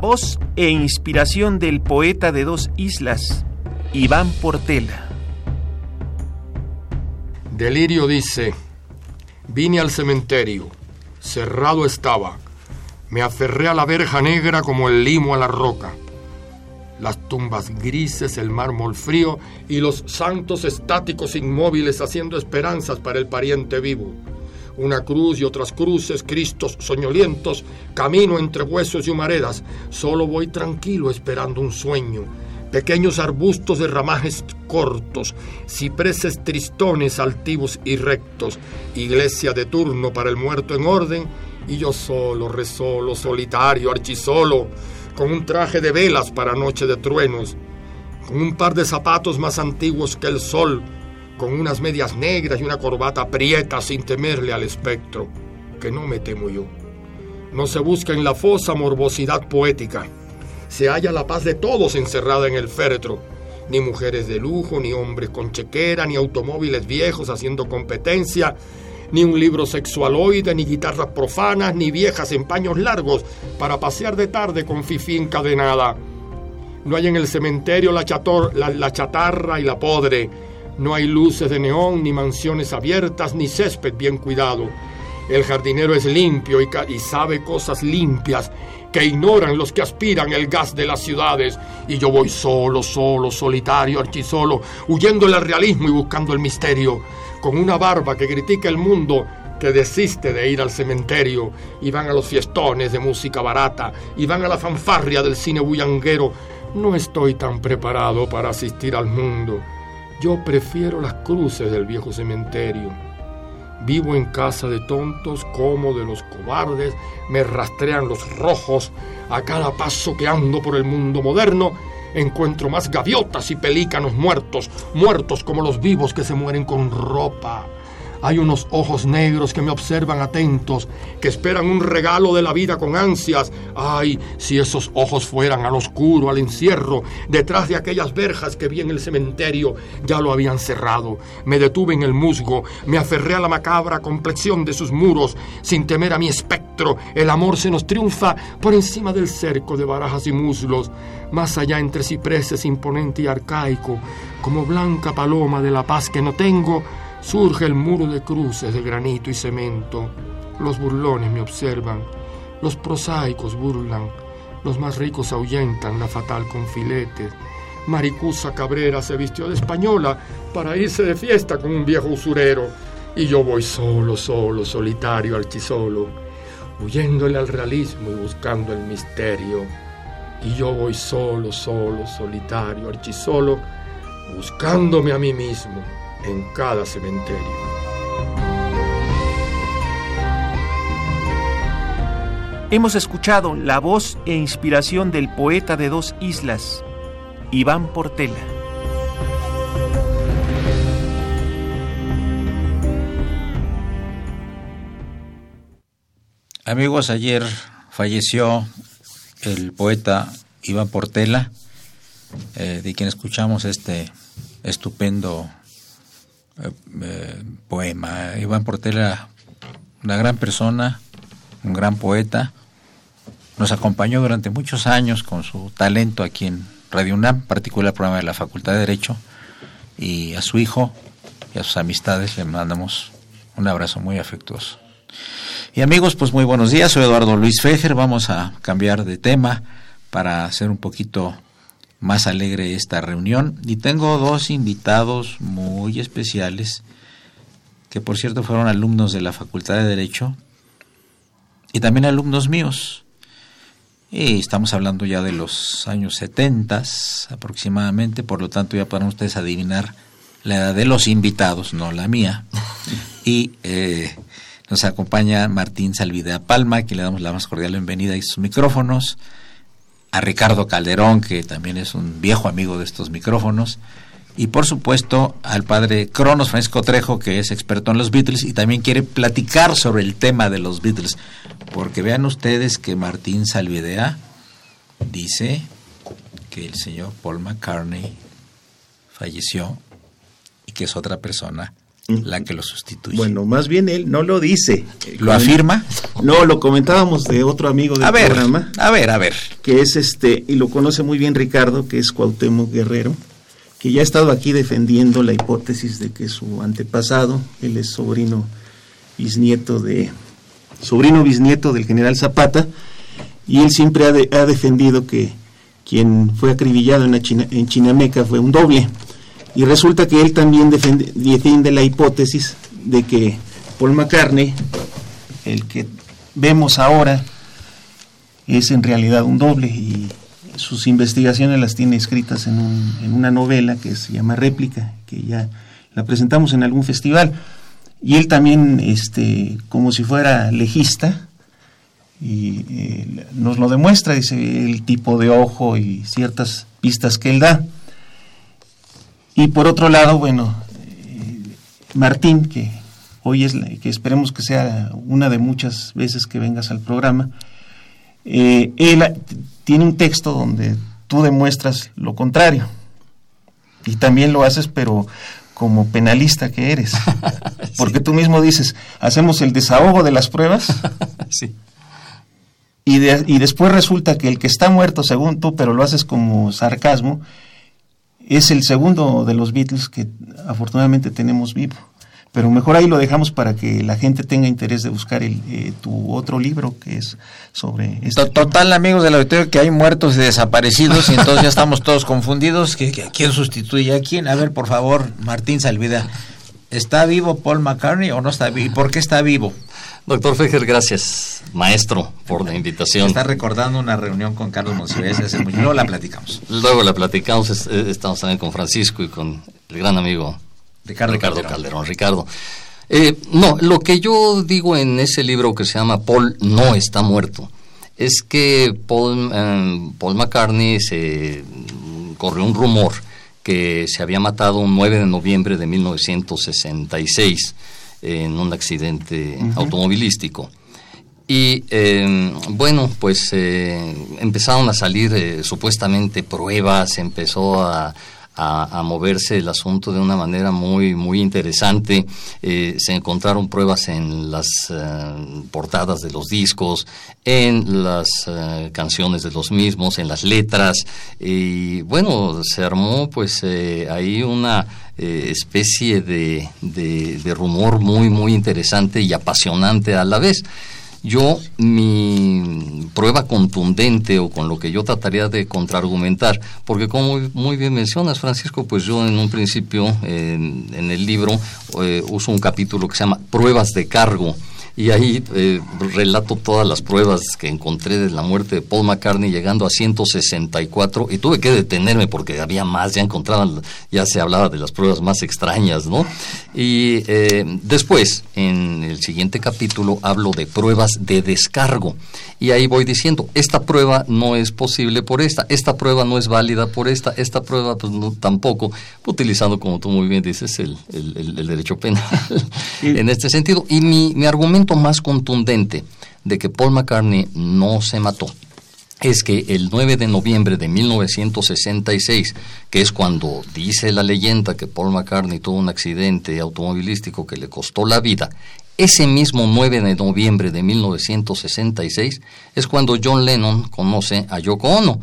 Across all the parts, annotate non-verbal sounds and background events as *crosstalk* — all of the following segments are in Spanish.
La voz e inspiración del poeta de dos islas, Iván Portela. Delirio dice, vine al cementerio, cerrado estaba, me aferré a la verja negra como el limo a la roca. Las tumbas grises, el mármol frío y los santos estáticos inmóviles haciendo esperanzas para el pariente vivo una cruz y otras cruces, cristos soñolientos, camino entre huesos y humaredas. Solo voy tranquilo esperando un sueño. Pequeños arbustos de ramajes cortos, cipreses tristones altivos y rectos, iglesia de turno para el muerto en orden, y yo solo, resolo, solitario, archisolo, con un traje de velas para noche de truenos, con un par de zapatos más antiguos que el sol, con unas medias negras y una corbata prieta sin temerle al espectro, que no me temo yo. No se busca en la fosa morbosidad poética. Se halla la paz de todos encerrada en el féretro. Ni mujeres de lujo, ni hombres con chequera, ni automóviles viejos haciendo competencia, ni un libro sexualoide, ni guitarras profanas, ni viejas en paños largos para pasear de tarde con fifí encadenada. No hay en el cementerio la, la chatarra y la podre, no hay luces de neón, ni mansiones abiertas, ni césped bien cuidado. El jardinero es limpio y, sabe cosas limpias que ignoran los que aspiran el gas de las ciudades. Y yo voy solo, solo, solitario, archisolo, huyendo del realismo y buscando el misterio, con una barba que critica el mundo que desiste de ir al cementerio y van a los fiestones de música barata y van a la fanfarria del cine bullanguero. No estoy tan preparado para asistir al mundo. Yo prefiero las cruces del viejo cementerio. Vivo en casa de tontos, como de los cobardes, me rastrean los rojos. A cada paso que ando por el mundo moderno, encuentro más gaviotas y pelícanos muertos, muertos como los vivos que se mueren con ropa. Hay unos ojos negros que me observan atentos, que esperan un regalo de la vida con ansias. Ay, si esos ojos fueran al oscuro, al encierro, detrás de aquellas verjas que vi en el cementerio, ya lo habían cerrado. Me detuve en el musgo, me aferré a la macabra complexión de sus muros, sin temer a mi espectro. El amor se nos triunfa por encima del cerco de barajas y muslos, más allá entre cipreses imponente y arcaico, como blanca paloma de la paz que no tengo Surge el muro de cruces de granito y cemento. Los burlones me observan, los prosaicos burlan, los más ricos ahuyentan la fatal con filetes. Maricusa Cabrera se vistió de española para irse de fiesta con un viejo usurero. Y yo voy solo, solo, solitario, archisolo, huyéndole al realismo y buscando el misterio. Y yo voy solo, solo, solitario, archisolo, buscándome a mí mismo en cada cementerio. Hemos escuchado la voz e inspiración del poeta de dos islas, Iván Portela. Amigos, ayer falleció el poeta Iván Portela, eh, de quien escuchamos este estupendo eh, poema. Iván Portela, una gran persona, un gran poeta, nos acompañó durante muchos años con su talento aquí en Radio UNAM, particular programa de la Facultad de Derecho, y a su hijo y a sus amistades le mandamos un abrazo muy afectuoso. Y amigos, pues muy buenos días, soy Eduardo Luis Fejer, vamos a cambiar de tema para hacer un poquito más alegre esta reunión y tengo dos invitados muy especiales que por cierto fueron alumnos de la Facultad de Derecho y también alumnos míos. Y estamos hablando ya de los años 70 aproximadamente, por lo tanto ya podrán ustedes adivinar la edad de los invitados, no la mía. Y eh, nos acompaña Martín Salvidea Palma, que le damos la más cordial bienvenida y sus micrófonos. A Ricardo Calderón, que también es un viejo amigo de estos micrófonos. Y por supuesto al padre Cronos Francisco Trejo, que es experto en los Beatles y también quiere platicar sobre el tema de los Beatles. Porque vean ustedes que Martín Salvidea dice que el señor Paul McCartney falleció y que es otra persona la que lo sustituye. Bueno, más bien él no lo dice. ¿Lo afirma? No, lo comentábamos de otro amigo del a ver, programa. A ver, a ver. Que es este, y lo conoce muy bien Ricardo, que es Cuauhtémoc Guerrero, que ya ha estado aquí defendiendo la hipótesis de que su antepasado, él es sobrino bisnieto de sobrino bisnieto del general Zapata, y él siempre ha, de, ha defendido que quien fue acribillado en, la China, en Chinameca fue un doble. Y resulta que él también defiende, la hipótesis de que Paul McCartney, el que vemos ahora, es en realidad un doble y sus investigaciones las tiene escritas en, un, en, una novela que se llama Réplica, que ya la presentamos en algún festival. Y él también, este, como si fuera legista, y eh, nos lo demuestra, dice el tipo de ojo y ciertas pistas que él da. Y por otro lado, bueno, eh, Martín, que hoy es, la, que esperemos que sea una de muchas veces que vengas al programa, eh, él tiene un texto donde tú demuestras lo contrario. Y también lo haces, pero como penalista que eres. *laughs* Porque sí. tú mismo dices, hacemos el desahogo de las pruebas. *laughs* sí. Y, de, y, después resulta que el que está muerto, según tú, pero lo haces como sarcasmo, es el segundo de los Beatles que afortunadamente tenemos vivo. Pero mejor ahí lo dejamos para que la gente tenga interés de buscar el, eh, tu otro libro que es sobre... Este Total, tema. amigos del auditorio, que hay muertos y desaparecidos y entonces ya *laughs* estamos todos confundidos. ¿Quién sustituye a quién? A ver, por favor, Martín Salvida. ¿Está vivo Paul McCartney o no está vivo? ¿Y por qué está vivo? Doctor Fejer, gracias, maestro, por la invitación. Está recordando una reunión con Carlos Monsiváis hace mucho. Luego la platicamos. Luego la platicamos. Estamos también con Francisco y con el gran amigo Ricardo, Ricardo Calderón. Calderón. Ricardo. Eh, no, lo que yo digo en ese libro que se llama Paul no está muerto es que Paul, eh, Paul McCartney se corrió un rumor que se había matado un 9 de noviembre de 1966 en un accidente uh -huh. automovilístico. Y eh, bueno, pues eh, empezaron a salir eh, supuestamente pruebas, empezó a, a, moverse el asunto de una manera muy, muy interesante. Eh, se encontraron pruebas en las uh, portadas de los discos, en las uh, canciones de los mismos, en las letras. Y bueno, se armó pues eh, ahí una eh, especie de, de, de rumor muy, muy interesante y apasionante a la vez. Yo, mi prueba contundente o con lo que yo trataría de contraargumentar, porque como muy bien mencionas, Francisco, pues yo en un principio, en, el libro, eh, uso un capítulo que se llama Pruebas de cargo. Y ahí eh, relato todas las pruebas que encontré de la muerte de Paul McCartney llegando a 164 y tuve que detenerme porque había más, ya encontraban, ya se hablaba de las pruebas más extrañas, ¿no? Y eh, después, en el siguiente capítulo, hablo de pruebas de descargo. Y ahí voy diciendo, esta prueba no es posible por esta, esta prueba no es válida por esta, esta prueba pues no, tampoco, utilizando, como tú muy bien dices, el, el, derecho penal en este sentido. Y mi, mi argumento más contundente de que Paul McCartney no se mató es que el 9 de noviembre de 1966, que es cuando dice la leyenda que Paul McCartney tuvo un accidente automovilístico que le costó la vida, ese mismo 9 de noviembre de 1966 es cuando John Lennon conoce a Yoko Ono.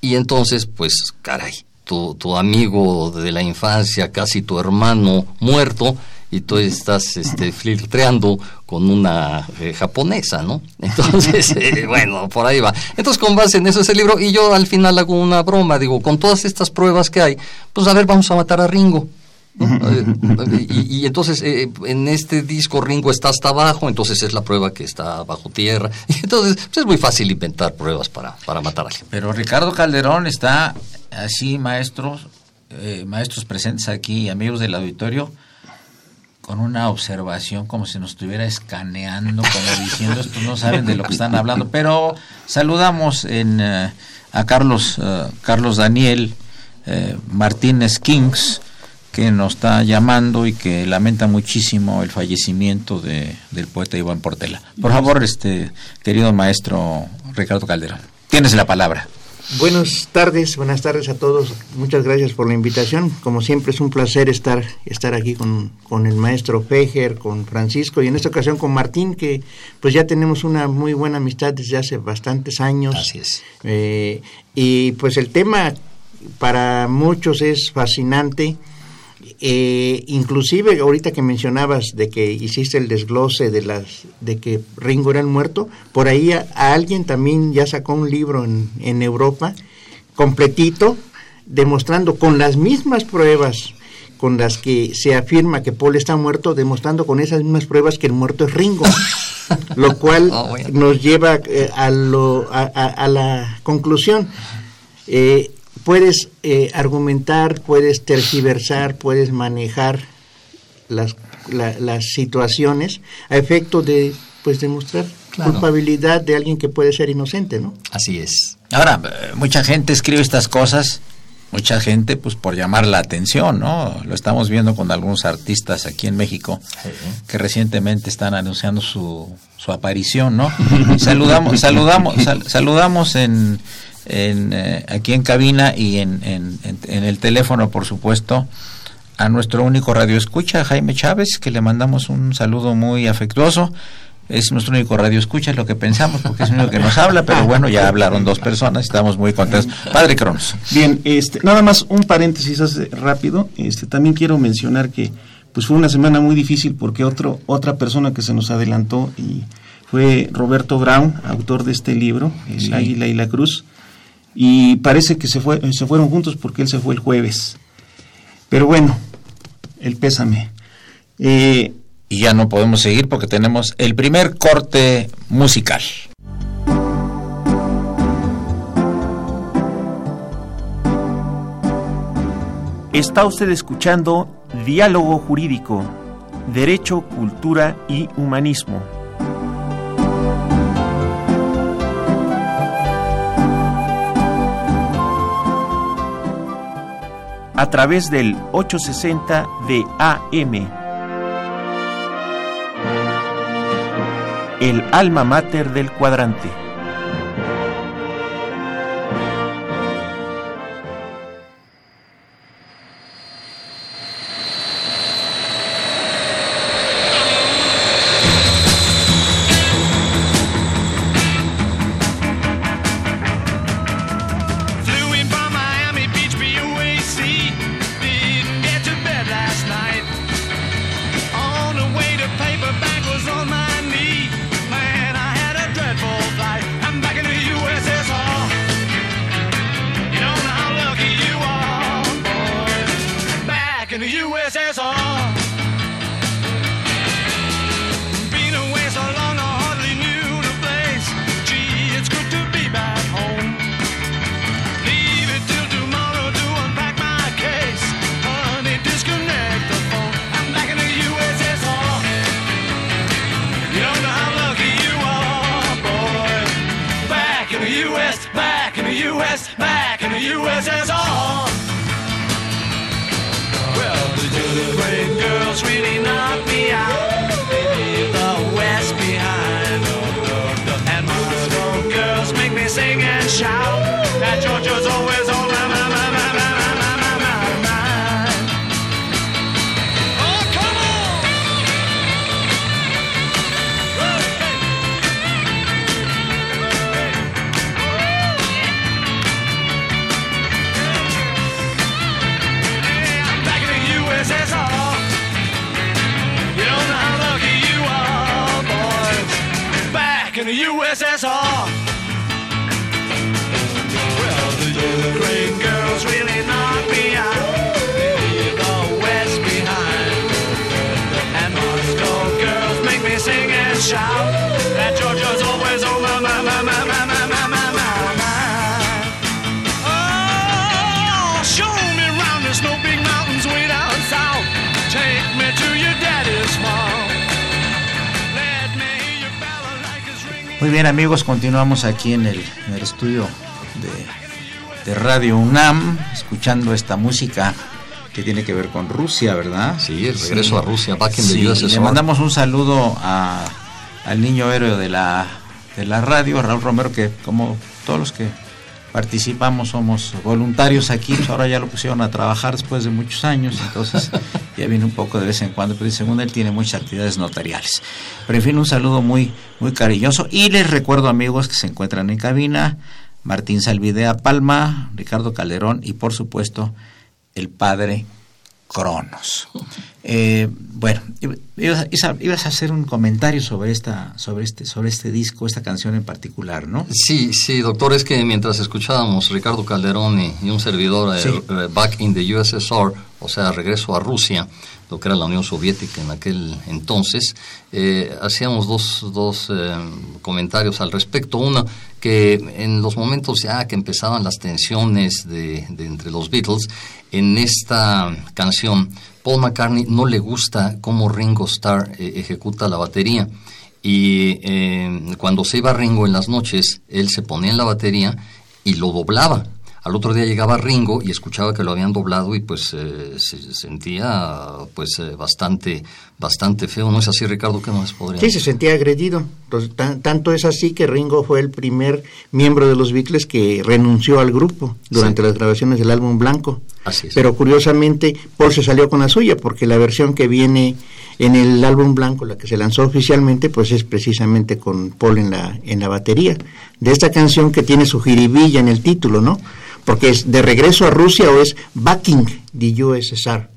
Y entonces, pues, caray, tu, tu amigo de la infancia, casi tu hermano muerto, y tú estás este, flirteando con una eh, japonesa, ¿no? *laughs* Entonces, eh, bueno, por ahí va. Entonces, con base en eso es el libro, y yo al final hago una broma, digo, con todas estas pruebas que hay, pues a ver, vamos a matar a Ringo. y, y, entonces eh, en este disco Ringo está hasta abajo, entonces es la prueba que está bajo tierra. *laughs* Y entonces pues, es muy fácil inventar pruebas para, para matar a alguien. Pero Ricardo Calderón está así, maestros, eh, maestros presentes aquí, amigos del auditorio, con una observación como si nos estuviera escaneando, como diciendo, estos no saben de lo que están hablando. Pero saludamos en, eh, a Carlos, uh, Carlos Daniel eh, Martínez Kings, que nos está llamando y que lamenta muchísimo el fallecimiento de, del poeta Iván Portela. Por favor, este querido maestro Ricardo Calderón, tienes la palabra. Buenas tardes, buenas tardes a todos. Muchas gracias por la invitación. Como siempre es un placer estar, estar aquí con, con, el maestro Fejer, con Francisco y en esta ocasión con Martín, que pues ya tenemos una muy buena amistad desde hace bastantes años. Así es. Eh, y pues el tema para muchos es fascinante. Eh, inclusive ahorita que mencionabas de que hiciste el desglose de las de que Ringo era el muerto, por ahí a, a alguien también ya sacó un libro en, en, Europa completito demostrando con las mismas pruebas con las que se afirma que Paul está muerto, demostrando con esas mismas pruebas que el muerto es Ringo. *laughs* lo cual oh, bueno. nos lleva eh, a, lo, a, a, la conclusión. Eh, puedes eh, argumentar, puedes tergiversar, puedes manejar las, la, las situaciones a efecto de pues demostrar claro. culpabilidad de alguien que puede ser inocente, ¿no? Así es. Ahora, mucha gente escribe estas cosas, mucha gente pues por llamar la atención, ¿no? Lo estamos viendo con algunos artistas aquí en México sí. que recientemente están anunciando su, su aparición, ¿no? saludamos, saludamos, sal, saludamos en en, eh, aquí en cabina y en, en, en, el teléfono, por supuesto, a nuestro único radio escucha, Jaime Chávez, que le mandamos un saludo muy afectuoso. Es nuestro único radio escucha, es lo que pensamos, porque es el único que nos habla, pero bueno, ya hablaron dos personas, estamos muy contentos. Padre Cronos. Bien, este, nada más un paréntesis rápido. Este, también quiero mencionar que pues fue una semana muy difícil porque otro, otra persona que se nos adelantó y fue Roberto Brown, autor de este libro, El sí. Águila y la Cruz y parece que se, fue, se fueron juntos porque él se fue el jueves. Pero bueno, el pésame. Eh, y ya no podemos seguir porque tenemos el primer corte musical. Está usted escuchando Diálogo Jurídico, Derecho, Cultura y Humanismo. A través del 860 de AM. El alma mater del cuadrante. Muy bien amigos, continuamos aquí en el, en el estudio de, de Radio UNAM, escuchando esta música que tiene que ver con Rusia, ¿verdad? Sí, el regreso a Rusia, back in the Sí, USSR. le mandamos un saludo a, al niño héroe de la, de la radio, Raúl Romero, que como todos los que participamos somos voluntarios aquí, pues ahora ya lo pusieron a trabajar después de muchos años, entonces *laughs* ya viene un poco de vez en cuando, pero según él tiene muchas actividades notariales. Pero en fin, un saludo muy, muy cariñoso y les recuerdo amigos que se encuentran en cabina, Martín Salvidea Palma, Ricardo Calderón y por supuesto el padre Cronos. Eh, bueno, ibas, a hacer un comentario sobre esta, sobre este, sobre este disco, esta canción en particular, ¿no? Sí, sí, doctor, es que mientras escuchábamos Ricardo Calderón y, un servidor Sí. eh, Back in the USSR, o sea, regreso a Rusia, lo que era la Unión Soviética en aquel entonces, eh, hacíamos dos, dos eh, comentarios al respecto. Uno, que en los momentos ya que empezaban las tensiones de, entre los Beatles, en esta canción, Paul McCartney no le gusta cómo Ringo Starr eh, ejecuta la batería. Y cuando se iba Ringo en las noches, él se ponía en la batería y lo doblaba. Al otro día llegaba Ringo y escuchaba que lo habían doblado y pues eh, se sentía pues eh, bastante bastante feo. ¿No es así, Ricardo? ¿Qué más podría Sí, se sentía agredido. Entonces, tanto es así que Ringo fue el primer miembro de los Beatles que renunció al grupo durante Sí. las grabaciones del álbum Blanco. Así es. Pero curiosamente, Paul se salió con la suya, porque la versión que viene en el álbum Blanco, la que se lanzó oficialmente, pues es precisamente con Paul en la, en la batería. De esta canción que tiene su jiribilla en el título, ¿no? Porque es de regreso a Rusia o es backing the USSR,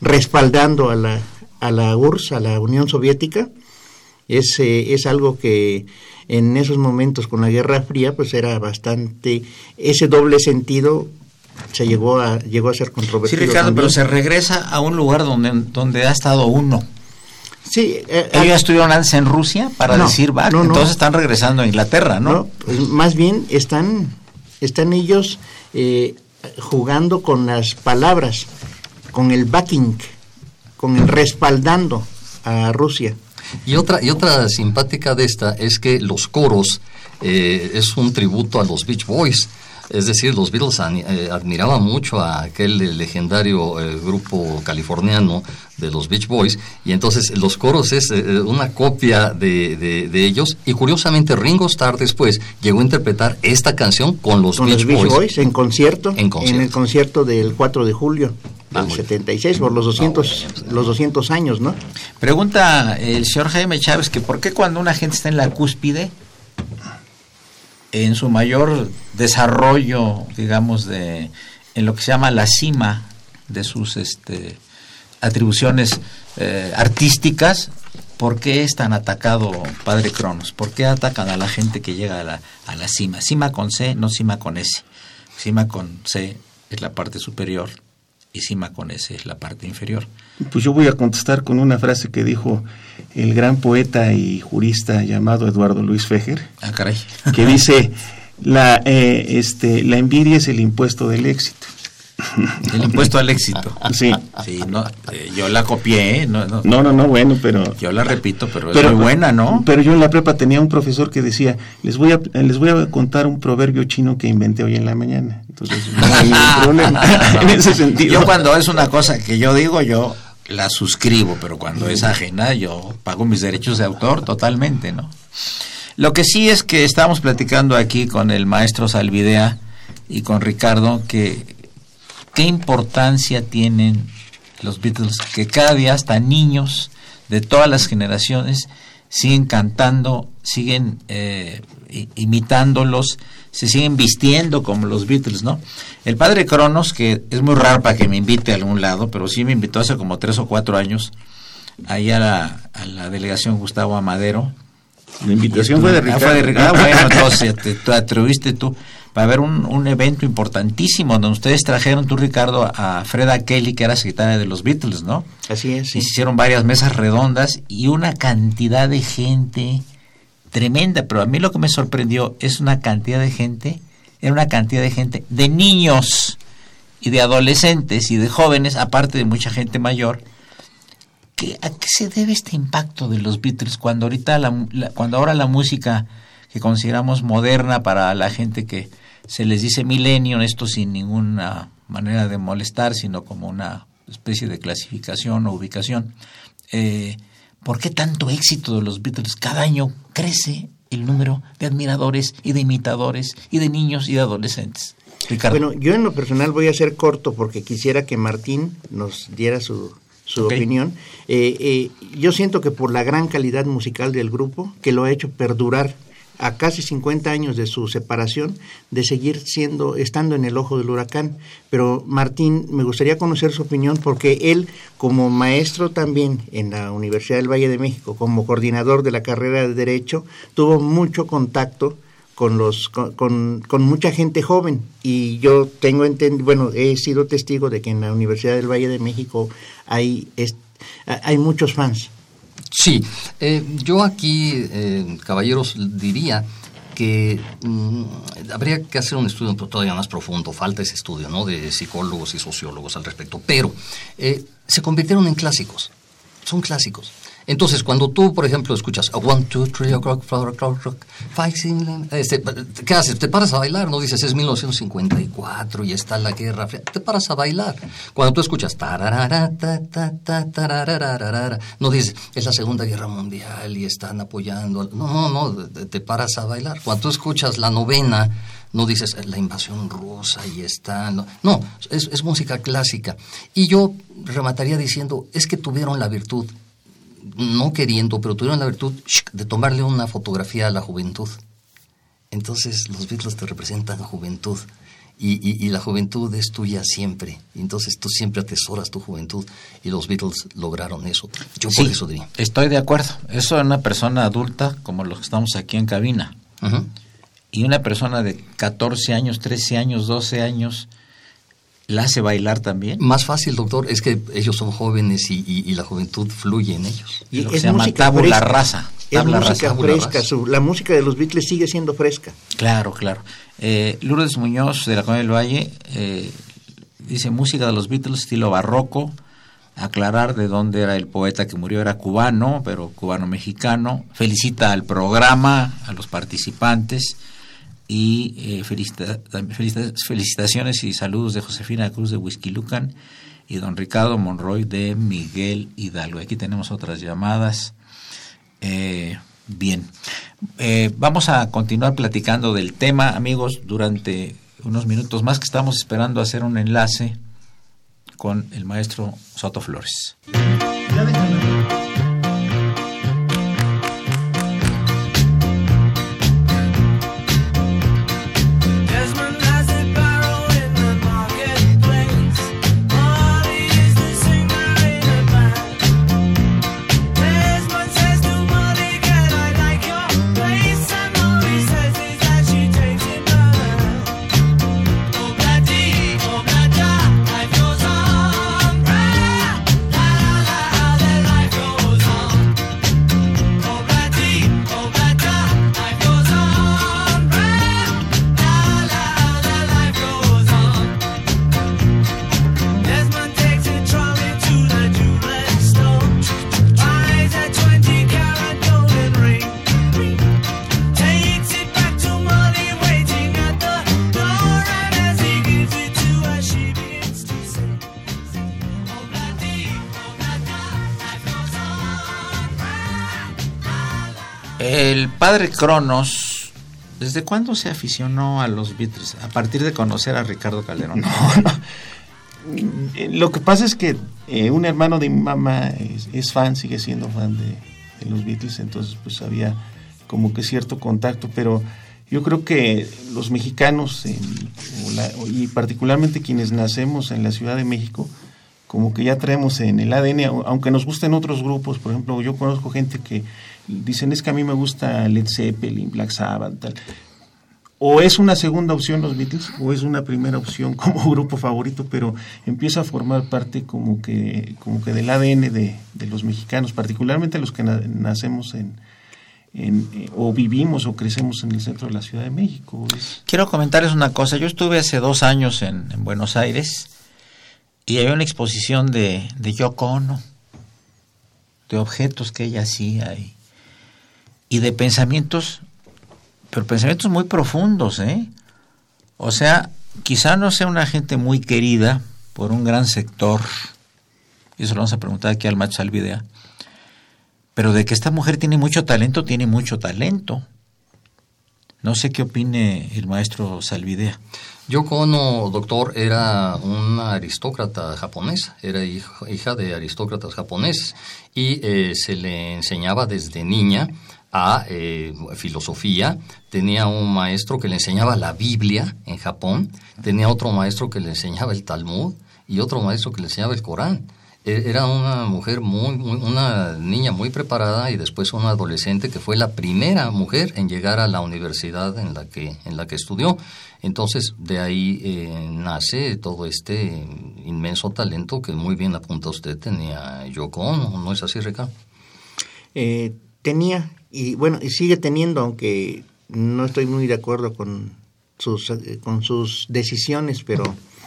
respaldando a la, a la URSS, a la Unión Soviética. Es, eh, es algo que en esos momentos con la Guerra Fría, pues era bastante, ese doble sentido se llegó a, llegó a ser Sí, controvertido. Ricardo, también. pero se regresa a un lugar donde, donde ha estado uno. Sí, eh, Ellos ah, estuvieron antes en Rusia para No, decir no, no. entonces están regresando a Inglaterra, ¿no? no, pues más bien están, están ellos eh, jugando con las palabras, con el backing, con el respaldando a Rusia. Y otra, y otra simpática de esta es que los coros eh, es un tributo a los Beach Boys. Es decir, los Beatles eh, admiraban mucho a aquel legendario eh, grupo californiano de los Beach Boys y entonces los coros es eh, una copia de, de- de ellos y curiosamente Ringo Starr después llegó a interpretar esta canción con los, con Beach, los Beach Boys. Boys en concierto, En concierto. el concierto del 4 de julio Ah, del muy bien. 76 por los 200 los 200 años, ¿no? Pregunta el señor Jaime Chávez que por qué cuando una gente está en la cúspide, en su mayor desarrollo, digamos, de en lo que se llama la cima de sus este, atribuciones eh, artísticas, ¿por qué es tan atacado Padre Cronos? ¿Por qué atacan a la gente que llega a la, a la cima? Cima con C, no cima con S. Cima con C es la parte superior y cima con S es la parte inferior. Pues yo voy a contestar con una frase que dijo el gran poeta y jurista llamado Eduardo Luis Fejer, Ah, caray. que dice, *laughs* la, eh, este, la envidia es el impuesto del éxito. *laughs* El impuesto al éxito. Sí. Sí, no, eh, yo la copié, ¿eh? no, no, No, no, no, bueno, pero... yo la repito, pero, pero es muy buena, ¿no? Pero yo en la prepa tenía un profesor que decía, les voy a, les voy a contar un proverbio chino que inventé hoy en la mañana. Entonces, no hay *laughs* problema en ese sentido. Yo cuando es una cosa que yo digo, yo la suscribo, pero cuando es ajena, yo pago mis derechos de autor totalmente, ¿no? Lo que sí es que estamos platicando aquí con el maestro Salvidea y con Ricardo que qué importancia tienen los Beatles, que cada día hasta niños de todas las generaciones siguen cantando, siguen eh, imitándolos, se siguen vistiendo como los Beatles, ¿no? El padre Cronos, que es muy raro para que me invite a algún lado, pero sí me invitó hace como tres o cuatro años, ahí a la, a la delegación Gustavo Amadero, La invitación fue de Ah, Ricardo. fue de Ricardo. Ah, bueno, *laughs* entonces te, te atribuiste tú. Va a haber un, un evento importantísimo donde ustedes trajeron, tú Ricardo, a Freda Kelly, que era secretaria de los Beatles, ¿no? Así es. Y se hicieron varias mesas redondas y una cantidad de gente tremenda, pero a mí lo que me sorprendió es una cantidad de gente, era una cantidad de gente, de niños y de adolescentes y de jóvenes, aparte de mucha gente mayor, que, ¿a qué se debe este impacto de los Beatles cuando ahorita la, la- cuando ahora la música que consideramos moderna para la gente que se les dice milenio, esto sin ninguna manera de molestar, sino como una especie de clasificación o ubicación, eh, ¿por qué tanto éxito de los Beatles? Cada año crece el número de admiradores y de imitadores y de niños y de adolescentes. Ricardo. Bueno, yo en lo personal voy a ser corto porque quisiera que Martín nos diera su, su opinión. Eh, eh, yo siento que por la gran calidad musical del grupo, que lo ha hecho perdurar a casi 50 años de su separación, de seguir siendo, estando en el ojo del huracán. Pero Martín, me gustaría conocer su opinión porque él, como maestro también en la Universidad del Valle de México, como coordinador de la carrera de Derecho, tuvo mucho contacto con los con, con, mucha gente joven. Y yo tengo enten- bueno he sido testigo de que en la Universidad del Valle de México hay es- hay muchos fans. Sí, eh, yo aquí, eh, caballeros, diría que mm, habría que hacer un estudio todavía más profundo, falta ese estudio, ¿no? De psicólogos y sociólogos al respecto, pero eh, se convirtieron en clásicos, son clásicos. Entonces, cuando tú, por ejemplo, escuchas a one, two, three, o'clock, four o'clock, five, six, seven", este, ¿qué haces? Te paras a bailar, no dices es 1954 y está la Guerra Fría, te paras a bailar. Cuando tú escuchas no dices es la Segunda Guerra Mundial y están apoyando, al-". no, no, no, te, paras a bailar. Cuando tú escuchas la novena, no dices "Eh, la invasión rusa y está, no, es música clásica. Y yo remataría diciendo, es que tuvieron la virtud no queriendo, pero tuvieron la virtud de tomarle una fotografía a la juventud. Entonces los Beatles te representan juventud y, y- y la juventud es tuya siempre. Entonces tú siempre atesoras tu juventud y los Beatles lograron eso. Yo por Sí, eso diría. estoy de acuerdo. Eso en una persona adulta, como los que estamos aquí en cabina, y una persona de 14 años, 13 años, 12 años, la hace bailar también. Más fácil, doctor, es que ellos son jóvenes y, y- y la juventud fluye en ellos. Lo que se llama tabula rasa, es tabla música rasa. fresca su- la música de los Beatles sigue siendo fresca Claro, claro. Eh, Lourdes Muñoz de la Colonia del Valle eh, dice música de los Beatles estilo barroco. Aclarar de dónde era el poeta que murió era cubano, pero cubano mexicano. Felicita al programa, a los participantes y eh, felicita- felicita- felicitaciones y saludos de Josefina Cruz de Whisky y don Ricardo Monroy de Miguel Hidalgo. Aquí tenemos otras llamadas. Eh, bien, Eh, vamos a continuar platicando del tema, amigos, durante unos minutos más que estamos esperando hacer un enlace con el maestro Soto Flores. Padre Cronos, ¿desde cuándo se aficionó a los Beatles? A partir de conocer a Ricardo Calderón. Eh, Lo que pasa es que eh, un hermano de mi mamá es, fan, sigue siendo fan de, los Beatles, entonces pues había como que cierto contacto, pero yo creo que los mexicanos y particularmente quienes nacemos en la Ciudad de México, como que ya traemos en el ADN, au- aunque nos gusten otros grupos, por ejemplo, yo conozco gente que dicen es que a mí me gusta Led Zeppelin, Black Sabbath, tal. O es una segunda opción los Beatles, o es una primera opción *laughs* como grupo favorito, pero empieza a formar parte como que, como que del ADN de, de los mexicanos, particularmente los que na- nacemos en, eh, o vivimos o crecemos en el centro de la Ciudad de México. Es- Quiero comentarles una cosa. Yo estuve hace dos años en Buenos Aires y había una exposición de, de Yoko Ono, de objetos que ella hacía y, y de pensamientos, pero pensamientos muy profundos, ¿eh? O sea, quizá no sea una gente muy querida por un gran sector, y eso lo vamos a preguntar aquí al macho Salvidea, pero de que esta mujer tiene mucho talento, tiene mucho talento. No sé qué opine el maestro Salvidea. Yoko Ono, doctor, era una aristócrata japonesa, era hija, de aristócratas japoneses y eh, se le enseñaba desde niña a eh, filosofía. Tenía un maestro que le enseñaba la Biblia en Japón, tenía otro maestro que le enseñaba el Talmud y otro maestro que le enseñaba el Corán. E- Era una mujer muy, muy- una niña muy preparada y después una adolescente que fue la primera mujer en llegar a la universidad en la que, en la que estudió. Entonces, de ahí eh, nace todo este inmenso talento que muy bien apunta usted tenía Yoko Ono, ¿no es así, Ricardo? Eh, tenía, y bueno, y sigue teniendo, aunque no estoy muy de acuerdo con sus, eh, con sus decisiones, pero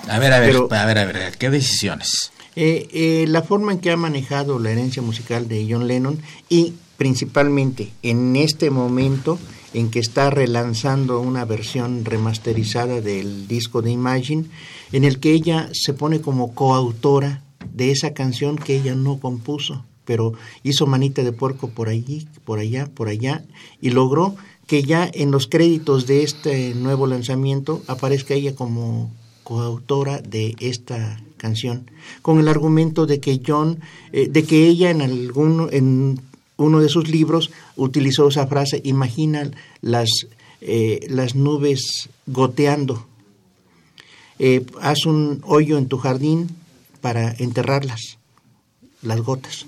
A ver, a ver, Pero- a ver, a ver, ¿qué decisiones? Eh, eh, la forma en que ha manejado la herencia musical de John Lennon y principalmente en este momento en que está relanzando una versión remasterizada del disco de Imagine, en el que ella se pone como coautora de esa canción que ella no compuso, pero hizo manita de puerco por allí, por allá, por allá, y logró que ya en los créditos de este nuevo lanzamiento aparezca ella como coautora de esta canción, con el argumento de que John, eh, de que ella en algún, en uno de sus libros utilizó esa frase, imagina las, eh, las nubes goteando, Eh, haz un hoyo en tu jardín para enterrarlas, las gotas.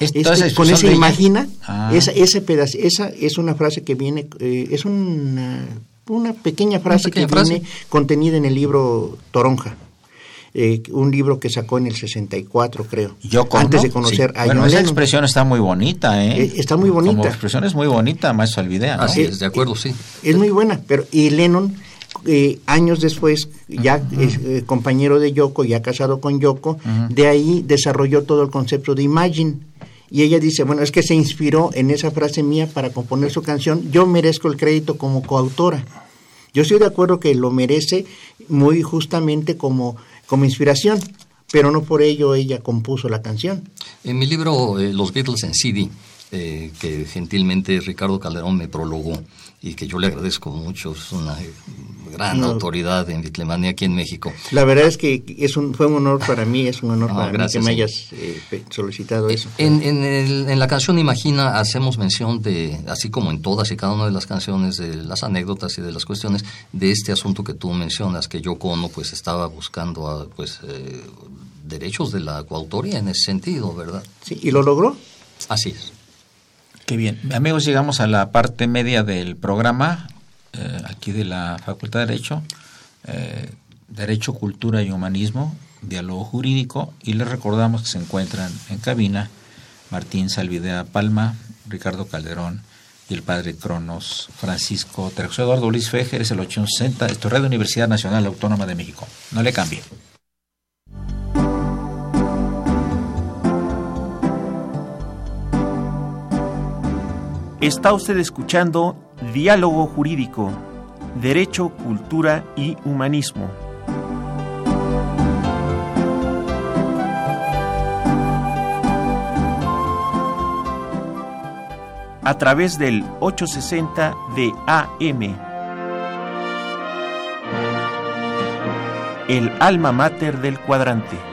Este, es con ella. imagina, Ah. esa, ese pedazo, esa es una frase que viene, eh, es una, una pequeña frase pequeña que frase. viene contenida en el libro Toronja, eh, un libro que sacó en el 64, creo, Yoko antes Ono, de conocer sí. a Bueno, John esa Lennon. expresión está muy bonita, ¿eh? Eh, está muy bonita. Como expresión es muy bonita, maestro Alvidea, ¿no? Así Eh, es, de acuerdo, sí. Es muy buena, pero y Lennon eh, años después, ya es eh, compañero de Yoko, ya casado con Yoko, de ahí desarrolló todo el concepto de Imagine. Y ella dice, bueno, es que se inspiró en esa frase mía para componer su canción, yo merezco el crédito como coautora. Yo estoy de acuerdo que lo merece muy justamente como, como inspiración, pero no por ello ella compuso la canción. En mi libro eh, Los Beatles en CD, eh, que gentilmente Ricardo Calderón me prologó y que yo le agradezco mucho, es una eh, gran No. autoridad en Bitlemania aquí en México. La verdad es que es un, fue un honor para mí, es un honor Ah, para gracias, mí que me hayas eh, solicitado eso. En, en, el- en la canción Imagina hacemos mención de, así como en todas y cada una de las canciones, de las anécdotas y de las cuestiones, de este asunto que tú mencionas, que Yoko Ono pues estaba buscando ah, pues eh, derechos de la coautoría en ese sentido, ¿verdad? Sí, y lo logró. Así es. Qué bien. Amigos, llegamos a la parte media del programa, eh, aquí de la Facultad de Derecho, eh, Derecho, Cultura y Humanismo, Diálogo Jurídico, y les recordamos que se encuentran en cabina Martín Salvidea Palma, Ricardo Calderón y el padre Cronos Francisco Trejo. Eduardo Luis Fejer es el 860, esto es Universidad Nacional Autónoma de México. No le cambie. Está usted escuchando Diálogo Jurídico, Derecho, Cultura y Humanismo. A través del 860 de AM. El alma mater del cuadrante.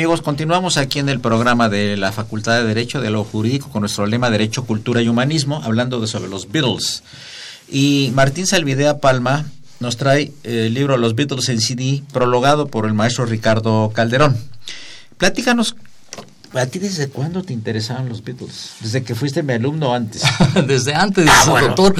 Amigos, continuamos aquí en el programa de la Facultad de Derecho de lo Jurídico con nuestro lema Derecho, Cultura y Humanismo, hablando de sobre los Beatles. Y Martín Salvidea Palma nos trae eh, el libro Los Beatles en CD, prologado por el maestro Ricardo Calderón. Platícanos, ¿a ti desde cuándo te interesaban los Beatles? ¿Desde que fuiste mi alumno antes? *laughs* Desde antes, doctor.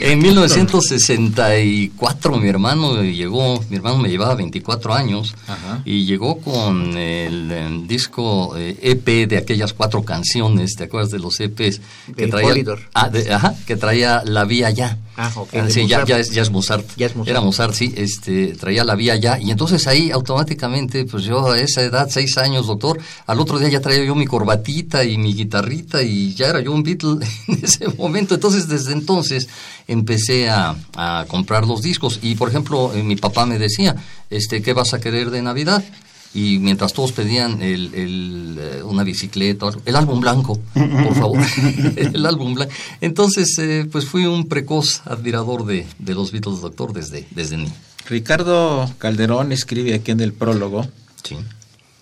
En 1964 mi hermano llegó, mi hermano me llevaba 24 años Ajá. y llegó con el, em, disco eh, EP de aquellas cuatro canciones, ¿te acuerdas de los EPs? Que traía, ah, de- ajá, que traía La Vía Ya. Ah, ok, Ah, sí, ya, ya es, ya es Mozart. Ya es Mozart. Era Mozart, sí, este, traía La Vía Ya. Y entonces ahí automáticamente, pues yo a esa edad, seis años, doctor, al otro día ya traía yo mi corbatita y mi guitarrita y ya era yo un Beatle *laughs* en ese momento. Entonces, desde entonces empecé a, a comprar los discos. Y, por ejemplo, eh, mi papá me decía, este, ¿qué vas a querer de Navidad? Y mientras todos pedían el, el, eh, una bicicleta, el álbum blanco, por favor, *laughs* el álbum blanco. Entonces, eh, pues fui un precoz admirador de, de los Beatles, doctor, desde, desde niño. Ricardo Calderón escribe aquí en el prólogo Sí.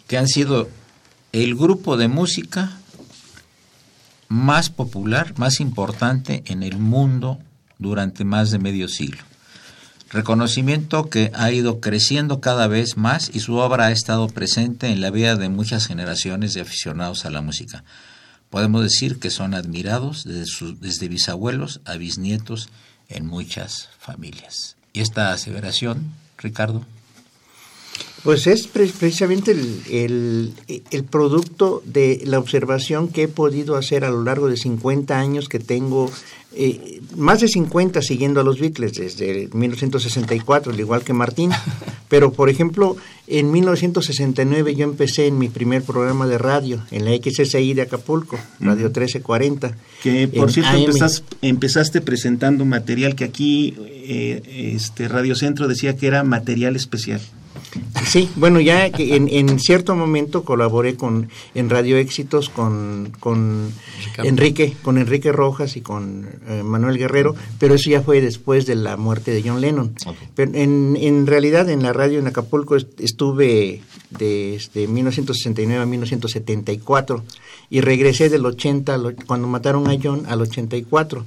que han sido el grupo de música más popular, más importante en el mundo durante más de medio siglo. Reconocimiento que ha ido creciendo cada vez más y su obra ha estado presente en la vida de muchas generaciones de aficionados a la música. Podemos decir que son admirados desde, desde bisabuelos a bisnietos en muchas familias. ¿Y esta aseveración, Ricardo? Pues es pre- precisamente el, el- el producto de la observación que he podido hacer a lo largo de 50 años que tengo, eh, más de 50 siguiendo a los Beatles desde 1964, al igual que Martín. *laughs* Pero, por ejemplo, en 1969 yo empecé en mi primer programa de radio, en la XSI de Acapulco, Radio 1340. Que por cierto AM. empezas- empezaste presentando material que aquí eh, este Radio Centro decía que era material especial. Sí, bueno, ya que en, en cierto momento colaboré con en Radio Éxitos con, con. Enrique, con Enrique Rojas y con eh, Manuel Guerrero, pero eso ya fue después de la muerte de John Lennon. Pero en, en realidad en la radio en Acapulco est- estuve desde 1969 a 1974 y regresé del 80 al och- cuando mataron a John al 84,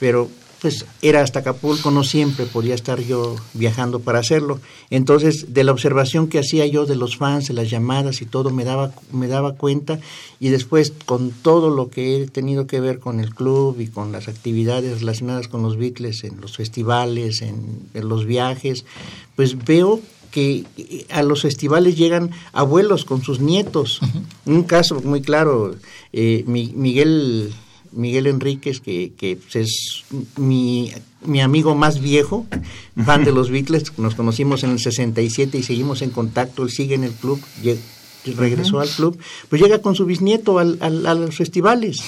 pero pues era hasta Acapulco, no siempre podía estar yo viajando para hacerlo. Entonces, de la observación que hacía yo de los fans, de las llamadas y todo, me daba, me daba cuenta. Y después, con todo lo que he tenido que ver con el club y con las actividades relacionadas con los Beatles, en los festivales, en, en los viajes, pues veo que eh, a los festivales llegan abuelos con sus nietos. Un caso muy claro, eh, Mi- Miguel Miguel Enríquez, que, que es mi, mi amigo más viejo, fan de los Beatles, nos conocimos en el 67 y seguimos en contacto, él sigue en el club, regresó al club, pues llega con su bisnieto al- al- a los festivales.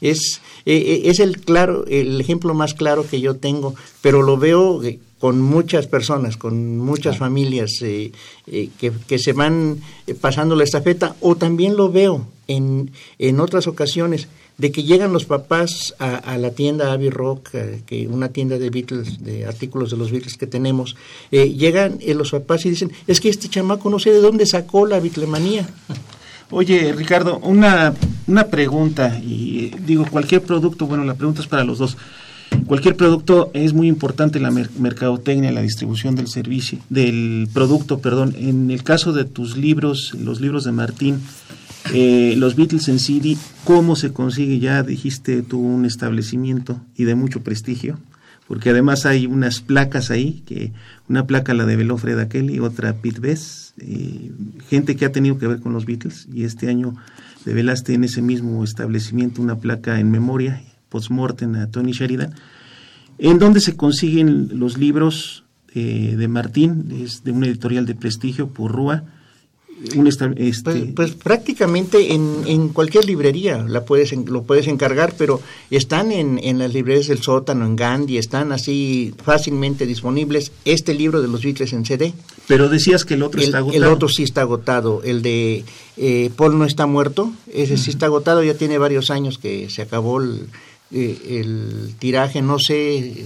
Es, eh, eh, es el claro el ejemplo más claro que yo tengo, pero lo veo eh, con muchas personas, con muchas familias eh, eh, que, que se van pasando la estafeta, o también lo veo en, en otras ocasiones, de que llegan los papás a, a la tienda Abbey Rock, eh, que una tienda de Beatles, de artículos de los Beatles que tenemos, eh, llegan eh, los papás y dicen, es que este chamaco no sé de dónde sacó la Beatlemanía. *laughs* Oye, Ricardo, una, una pregunta, y eh, digo, cualquier producto, bueno, la pregunta es para los dos. Cualquier producto es muy importante la mer- mercadotecnia, la distribución del servicio, del producto, perdón. En el caso de tus libros, los libros de Martín, eh, los Beatles en CD, ¿cómo se consigue? Ya dijiste tú un establecimiento y de mucho prestigio, porque además hay unas placas ahí, que una placa la develó Freda Kelly, otra Pete Best, eh, gente que ha tenido que ver con los Beatles, y este año develaste en ese mismo establecimiento una placa en memoria, post-mortem a Tony Sheridan. ¿En dónde se consiguen los libros eh, de Martín? Es de una editorial de prestigio, por Rúa. Un esta- este, Pues, pues prácticamente en, en cualquier librería la puedes lo puedes encargar, pero están en, en las librerías del sótano, en Gandhi, están así fácilmente disponibles. Este libro de los Beatles en CD, pero decías que el otro el, está el agotado. otro sí está agotado, el de eh, Paul no está muerto, ese sí está agotado, ya tiene varios años que se acabó el, eh, el tiraje, no sé,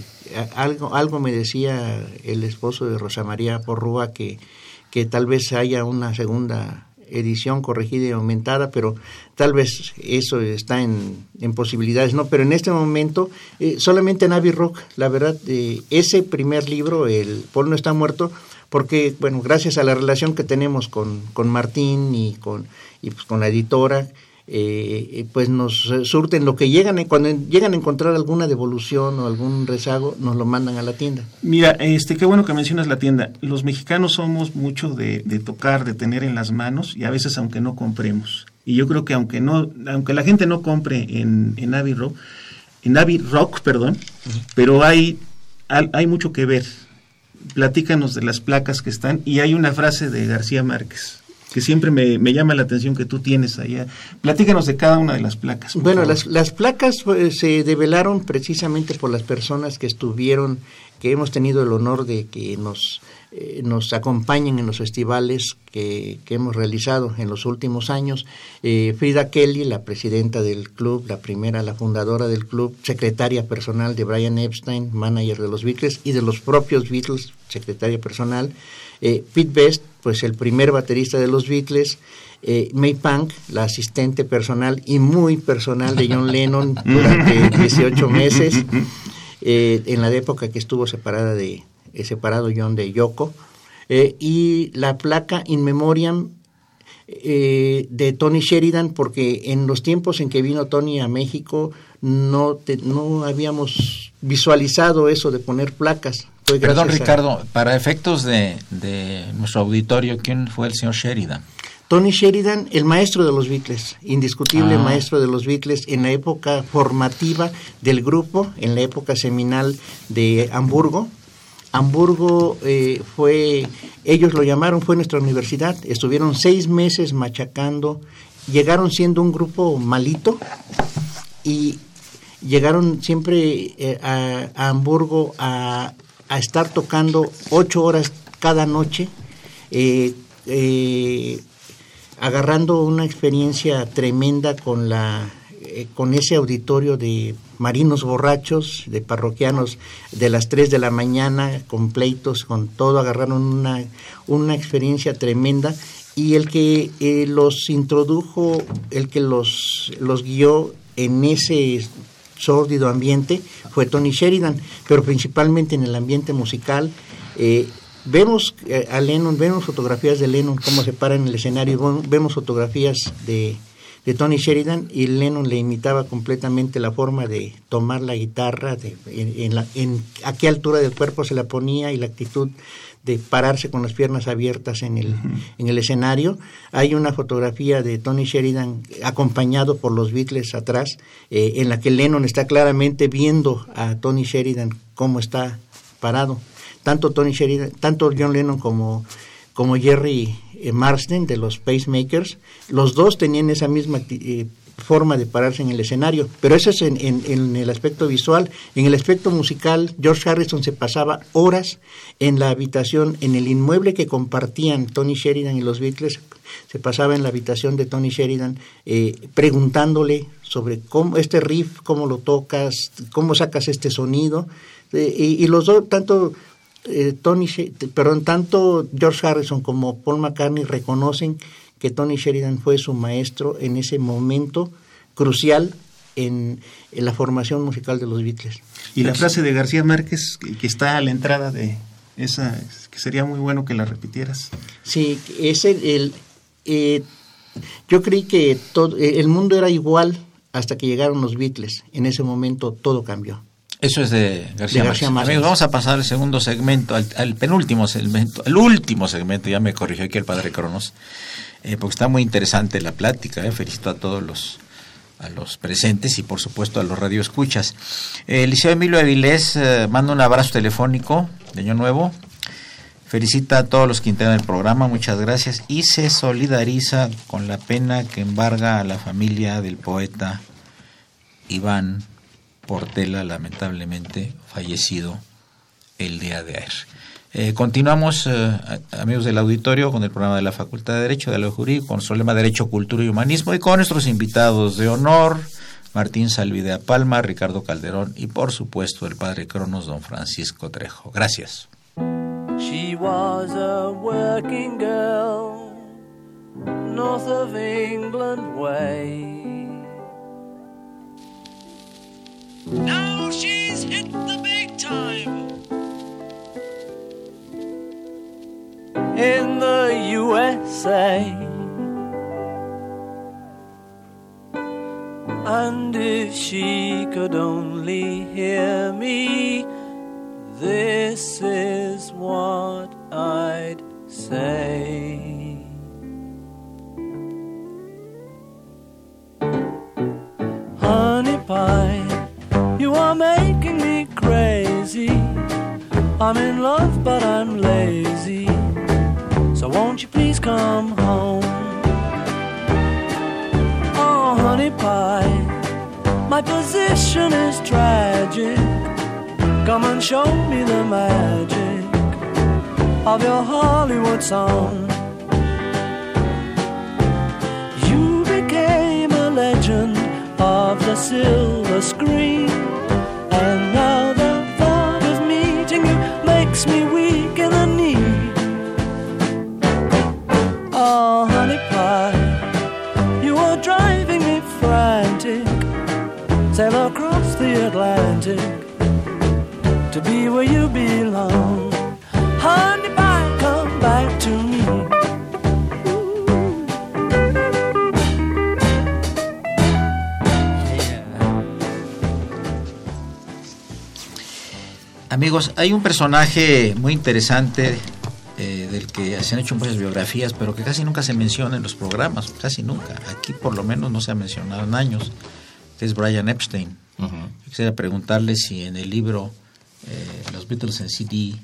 algo, algo me decía el esposo de Rosa María Porrúa que, que tal vez haya una segunda edición corregida y aumentada, pero tal vez eso está en, en posibilidades, ¿no? Pero en este momento, eh, solamente en Abbey Rock, la verdad, eh, ese primer libro, el Paul no está muerto, porque, bueno, gracias a la relación que tenemos con, con Martín y con, y pues con la editora, eh, pues nos surten lo que llegan, cuando llegan a encontrar alguna devolución o algún rezago, nos lo mandan a la tienda. Mira, este, qué bueno que mencionas la tienda. Los mexicanos somos mucho de, de tocar, de tener en las manos y a veces aunque no compremos. Y yo creo que aunque no, aunque la gente no compre en, en Abbey Rock, en Abbey Rock, perdón, pero hay, hay, hay mucho que ver. Platícanos de las placas que están y hay una frase de García Márquez que siempre me, me llama la atención que tú tienes allá. Platícanos de cada una de las placas. Bueno, las, las placas pues, se develaron precisamente por las personas que estuvieron, que hemos tenido el honor de que nos, eh, nos acompañen en los festivales que, que hemos realizado en los últimos años. Eh, Frida Kelly, la presidenta del club, la primera, la fundadora del club, secretaria personal de Brian Epstein, manager de los Beatles y de los propios Beatles, secretaria personal. Eh, Pete Best, pues el primer baterista de los Beatles, eh, May Punk, la asistente personal y muy personal de John Lennon *laughs* durante 18 meses, eh, en la época que estuvo separada de, eh, separado John de Yoko, y la placa In Memoriam de Tony Sheridan, porque en los tiempos en que vino Tony a México no, te- no habíamos visualizado eso de poner placas. Perdón, a- Ricardo, para efectos de, de nuestro auditorio, ¿quién fue el señor Sheridan? Tony Sheridan, el maestro de los Beatles, indiscutible Ah. maestro de los Beatles en la época formativa del grupo, en la época seminal de Hamburgo. Hamburgo eh, fue, ellos lo llamaron, fue nuestra universidad, estuvieron seis meses machacando, llegaron siendo un grupo malito y llegaron siempre eh, a, a Hamburgo a, a estar tocando ocho horas cada noche, eh, eh, agarrando una experiencia tremenda con la eh, con ese auditorio de marinos borrachos, de parroquianos de las 3 de la mañana, con pleitos, con todo, agarraron una, una experiencia tremenda. Y el que los introdujo, el que los, los guió en ese sórdido ambiente fue Tony Sheridan, pero principalmente en el ambiente musical. eh, vemos eh, a Lennon, vemos fotografías de Lennon, cómo se para en el escenario, vemos fotografías de, de Tony Sheridan y Lennon le imitaba completamente la forma de tomar la guitarra, de, en, en la- en a qué altura del cuerpo se la ponía y la actitud de pararse con las piernas abiertas en el, en el escenario. Hay una fotografía de Tony Sheridan acompañado por los Beatles atrás, eh, en la que Lennon está claramente viendo a Tony Sheridan cómo está parado. Tanto Tony Sheridan, tanto John Lennon como, como Jerry eh, Marsden de los Pacemakers, los dos tenían esa misma eh, forma de pararse en el escenario, pero eso es en, en- en el aspecto visual. En el aspecto musical, George Harrison se pasaba horas en la habitación, en el inmueble que compartían Tony Sheridan y los Beatles, se pasaba en la habitación de Tony Sheridan eh, preguntándole sobre cómo este riff, cómo lo tocas, cómo sacas este sonido, eh, y, los dos, tanto eh, Tony, perdón, tanto George Harrison como Paul McCartney reconocen que Tony Sheridan fue su maestro en ese momento crucial en, en la formación musical de los Beatles. Y la frase de García Márquez, que, está a la entrada de esa, que sería muy bueno que la repitieras. Sí, es el, el, eh, yo creí que todo, el mundo era igual hasta que llegaron los Beatles. En ese momento todo cambió. Eso es de García, De García. Amigos, vamos a pasar al segundo segmento, al, al penúltimo segmento, al último segmento, ya me corrigió aquí el padre Cronos, eh, porque está muy interesante la plática, eh, felicito a todos los a los presentes y por supuesto a los radioescuchas. Eh, Liceo Emilio Avilés eh, manda un abrazo telefónico de Año Nuevo, felicita a todos los que integran el programa, muchas gracias, y se solidariza con la pena que embarga a la familia del poeta Iván Portela, lamentablemente fallecido el día de ayer. Eh, continuamos, eh, amigos del auditorio, con el programa de la Facultad de Derecho, de lo Jurídico, con su lema Derecho, Cultura y Humanismo, y con nuestros invitados de honor, Martín Salvidea Palma, Ricardo Calderón y, por supuesto, el padre Cronos, don Francisco Trejo. Gracias. Now she's hit the big time. In the USA. And if she could only hear me, this is what I'd say. Honey pie, you are making me crazy. I'm in love, but I'm lazy. So won't you please come home? Oh, honey pie, my position is tragic. Come and show me the magic of your Hollywood song. You became a legend of the silver screen, and now the thought of meeting you makes me weak in the knee. Oh, honey pie, you are driving me frantic. Sail across the Atlantic to be where you belong. Amigos, hay un personaje muy interesante eh, del que se han hecho muchas biografías, pero que casi nunca se menciona en los programas, casi nunca. Aquí por lo menos no se ha mencionado en años, que es Brian Epstein. Quisiera preguntarle si en el libro eh, Los Beatles en CD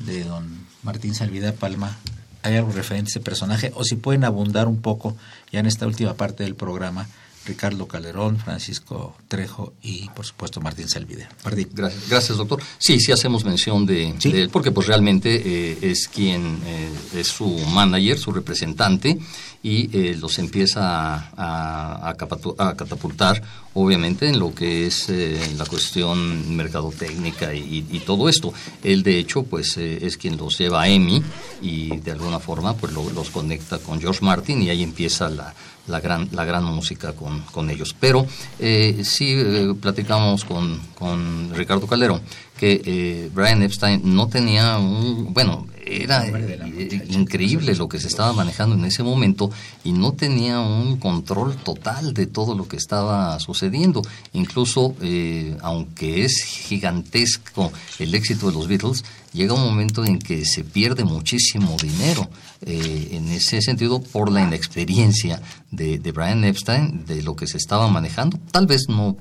de don Martín Salvida Palma hay algo referente a ese personaje, o si pueden abundar un poco ya en esta última parte del programa Ricardo Calderón, Francisco Trejo y por supuesto Martín Salvide. Martín. Gracias, gracias, doctor. Sí, sí hacemos mención de, Sí. de él, porque pues realmente eh, es quien eh, es su manager, su representante, y eh, los empieza a, a- a capatu- a catapultar, obviamente, en lo que es eh, la cuestión mercadotécnica y, y todo esto. Él, de hecho, pues eh, es quien los lleva a EMI y de alguna forma pues lo- los conecta con George Martin y ahí empieza la, la gran, la gran música con, con ellos. Pero eh, sí eh, platicamos con, con Ricardo Calderón que eh, Brian Epstein no tenía un, bueno, era eh, increíble lo que se estaba manejando en ese momento y no tenía un control total de todo lo que estaba sucediendo. Incluso, eh, aunque es gigantesco el éxito de los Beatles, llega un momento en que se pierde muchísimo dinero eh, en ese sentido por la inexperiencia de, de Brian Epstein de lo que se estaba manejando. Tal vez no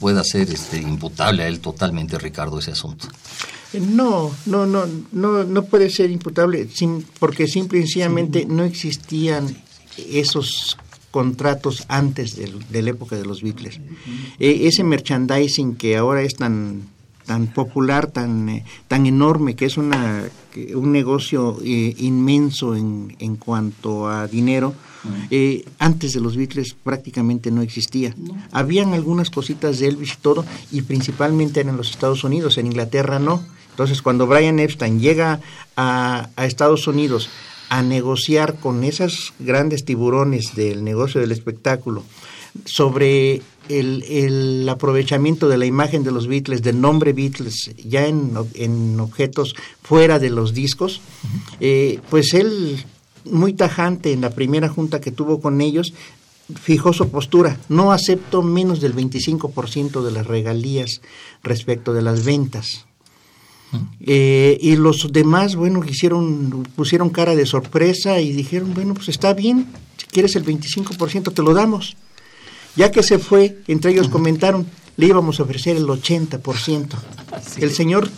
pueda ser este, imputable a él totalmente, Ricardo, ese asunto. No, no, no, no, no puede ser imputable porque simple y sencillamente no existían esos contratos antes del- de la época de los Beatles. Eh, ese merchandising que ahora es tan tan popular, tan eh, tan enorme, que es una un negocio eh, inmenso en, en cuanto a dinero, eh, antes de los Beatles prácticamente no existía. Habían algunas cositas de Elvis y todo, y principalmente en los Estados Unidos, en Inglaterra no. Entonces, cuando Brian Epstein llega a, a Estados Unidos a negociar con esos grandes tiburones del negocio del espectáculo sobre el, el aprovechamiento de la imagen de los Beatles, del nombre Beatles, ya en, en objetos fuera de los discos, eh, pues él, muy tajante en la primera junta que tuvo con ellos, fijó su postura, no acepto menos del 25% de las regalías respecto de las ventas. Eh, y los demás, bueno, hicieron, pusieron cara de sorpresa y dijeron, bueno, pues está bien, si quieres el 25% te lo damos. Ya que se fue, entre ellos comentaron, le íbamos a ofrecer el 80%. El señor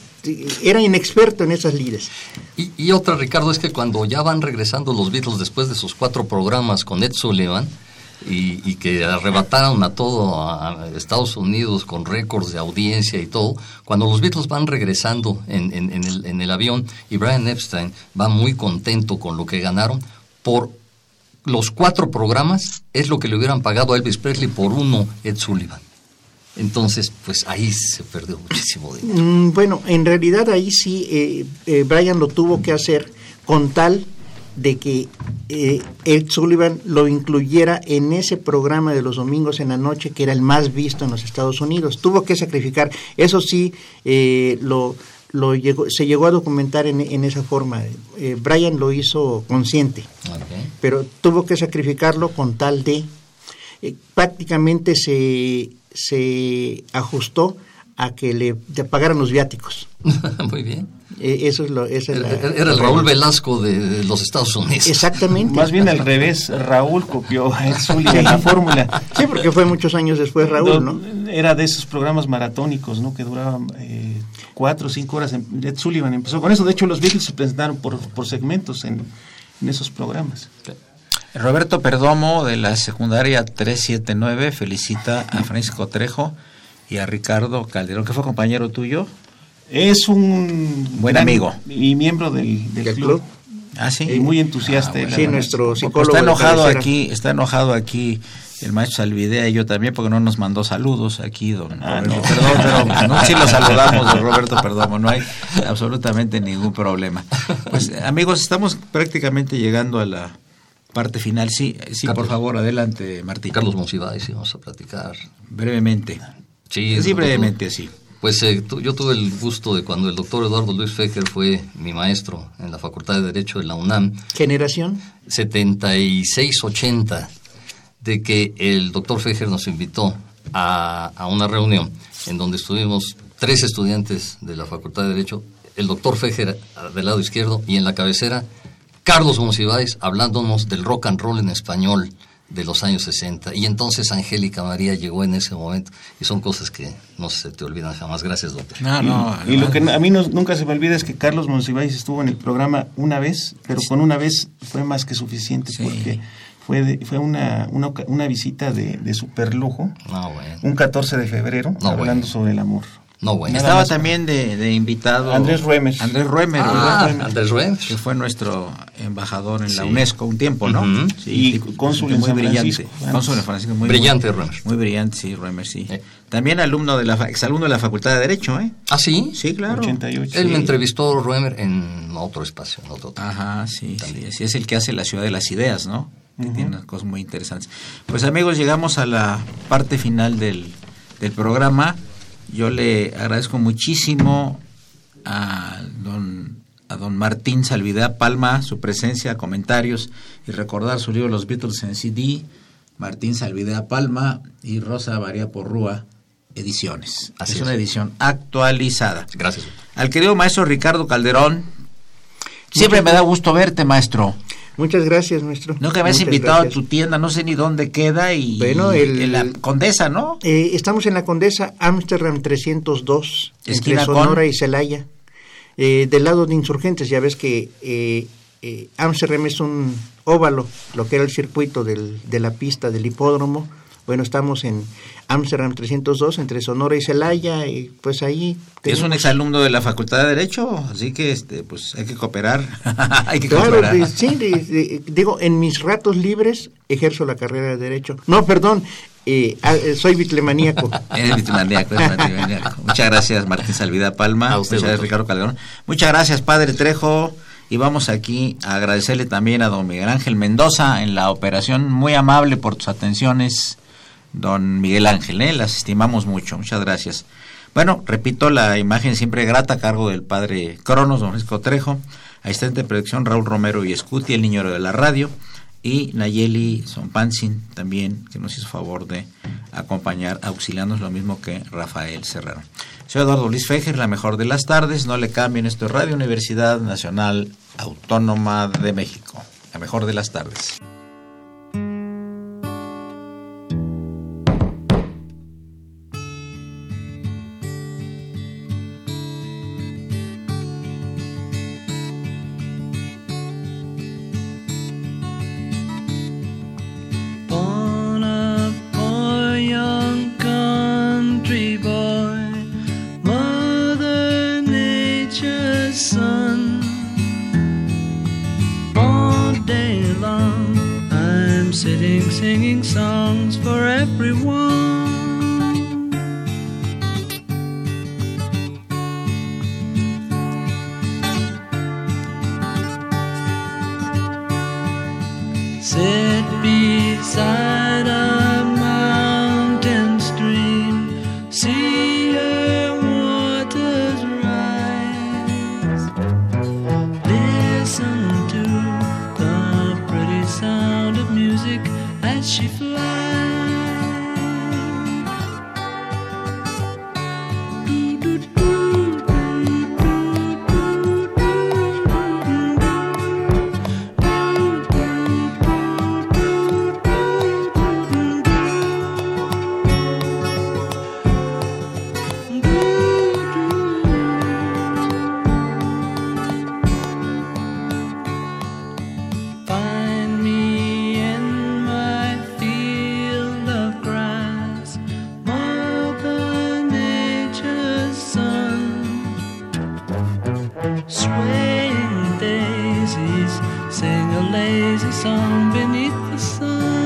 era inexperto en esas lides. Y, y otra, Ricardo, es que cuando ya van regresando los Beatles después de sus cuatro programas con Ed Sullivan y, y que arrebataron a todo a a Estados Unidos con récords de audiencia y todo, cuando los Beatles van regresando en, en- en el, en el avión y Brian Epstein va muy contento con lo que ganaron, por los cuatro programas es lo que le hubieran pagado a Elvis Presley por uno Ed Sullivan. Entonces, pues ahí se perdió muchísimo dinero. Mm, bueno, en realidad ahí sí, eh, eh, Brian lo tuvo que hacer con tal de que eh, Ed Sullivan lo incluyera en ese programa de los domingos en la noche que era el más visto en los Estados Unidos. Tuvo que sacrificar, eso sí, eh, lo, lo llegó, se llegó a documentar en, en esa forma. Eh, Brian lo hizo consciente, pero tuvo que sacrificarlo con tal de... eh, prácticamente se, se ajustó a que le te pagaran los viáticos. *laughs* Muy bien. Eh, eso es lo, esa Era, el Raúl Velasco de, de los Estados Unidos. Exactamente. Más bien al revés, Raúl copió a Ed Sullivan la fórmula. Sí, porque fue muchos años después Raúl, ¿no? Era de esos programas maratónicos, ¿no? Que duraban eh, cuatro o cinco horas. Ed Sullivan empezó con eso. De hecho, los Beatles se presentaron por, por segmentos en, en esos programas. Roberto Perdomo de la secundaria 379 felicita a Francisco Trejo y a Ricardo Calderón, que fue compañero tuyo. Es un Buen gran- amigo. y miembro del, del Del club. club. Ah, sí. Y muy entusiasta. Ah, bueno. Sí, nuestro Pues psicólogo. está enojado aquí, está enojado aquí el maestro Salvidea y yo también porque no nos mandó saludos aquí, don Ah, no. Perdón, pero *laughs* no, sí lo saludamos, don Roberto Perdomo, no hay absolutamente ningún problema. Pues amigos, estamos prácticamente llegando a la parte final. Sí, sí, por favor, adelante, Martín. Carlos Monsiváis, y vamos a platicar. Brevemente. Sí, Sí, brevemente, sí. Pues eh, tu- yo tuve el gusto de cuando el doctor Eduardo Luis Fejer fue mi maestro en la Facultad de Derecho de la UNAM, Generación. 76-80, de que el doctor Fejer nos invitó a, a una reunión en donde estuvimos tres estudiantes de la Facultad de Derecho, el doctor Fejer del lado izquierdo y en la cabecera Carlos Monsiváis hablándonos del rock and roll en español de los años 60. Y entonces Angélica María llegó en ese momento y son cosas que no se te olvidan jamás. Gracias, doctor. No, no. Y lo que a mí no- nunca se me olvida es que Carlos Monsiváis estuvo en el programa una vez, pero con una vez fue más que suficiente Sí. porque fue de- fue una, una, una visita de, de superlujo, No, bueno. un 14 de febrero, No, hablando bueno. sobre el amor. No, bueno. Estaba más. también de, de invitado Andrés Ruemer. Andrés Ruemer, Ah. Andrés Ruemer. que fue nuestro embajador en la Sí. UNESCO un tiempo, ¿no? Ujú. Y tipo, cónsul en muy San brillante. Cónsul en Francisco, muy Brillante, muy, Ruemer. Muy brillante, sí, Ruemer, sí. Eh. También alumno de la fa- exalumno de la Facultad de Derecho, ¿eh? ¿Ah, sí? Sí, claro. 88. Él me Sí. entrevistó Ruemer en otro espacio, en otro Ajá, sí, sí, sí, es el que hace la ciudad de las ideas, ¿no? Que tiene unas cosas muy interesantes. Pues amigos, llegamos a la parte final del, del programa. Yo le agradezco muchísimo a don, a don Martín Salvidea Palma su presencia, comentarios y recordar su libro Los Beatles en CD, Martín Salvidea Palma y Rosa María Porrúa Ediciones. Así es es. una edición actualizada. Gracias. Al querido maestro Ricardo Calderón, siempre me da gusto verte, maestro. Muchas gracias, maestro. No que me has invitado gracias. a tu tienda, no sé ni dónde queda y Bueno, el- en la Condesa, ¿no? Eh, estamos en la Condesa Amsterdam 302, Esquina entre Sonora con- y Celaya, eh, del lado de Insurgentes. Ya ves que eh, eh, Amsterdam es un óvalo, lo que era el circuito del- de la pista del hipódromo. Bueno, estamos en Amsterdam 302, entre Sonora y Celaya, y pues ahí... Es un tenemos- exalumno de la Facultad de Derecho, así que este, pues hay que cooperar. *laughs* hay que Claro, cooperar. de- sí, de- de- digo, en mis ratos libres ejerzo la carrera de Derecho. No, perdón, eh, ah, soy bitlemaníaco. *laughs* Eres bitlemaníaco, eres bitlemaníaco. Muchas gracias, Martín Salvida Palma. A usted, Muchas gracias. Ricardo Calderón. Muchas gracias, Padre Trejo. Y vamos aquí a agradecerle también a don Miguel Ángel Mendoza en la operación. Muy amable por tus atenciones, don Miguel Ángel. ¿eh? Las estimamos mucho. Muchas gracias. Bueno, repito, la imagen siempre grata a cargo del padre Cronos, don Francisco Trejo. Asistente de producción Raúl Romero y Escuti, el niño de la radio. Y Nayeli Sonpansin también, que nos hizo favor de acompañar, auxiliarnos lo mismo que Rafael Serrano. Soy Eduardo Luis Fejer, la mejor de las tardes. No le cambien esto es Radio Universidad Nacional Autónoma de México. La mejor de las tardes. sing a lazy song beneath the sun.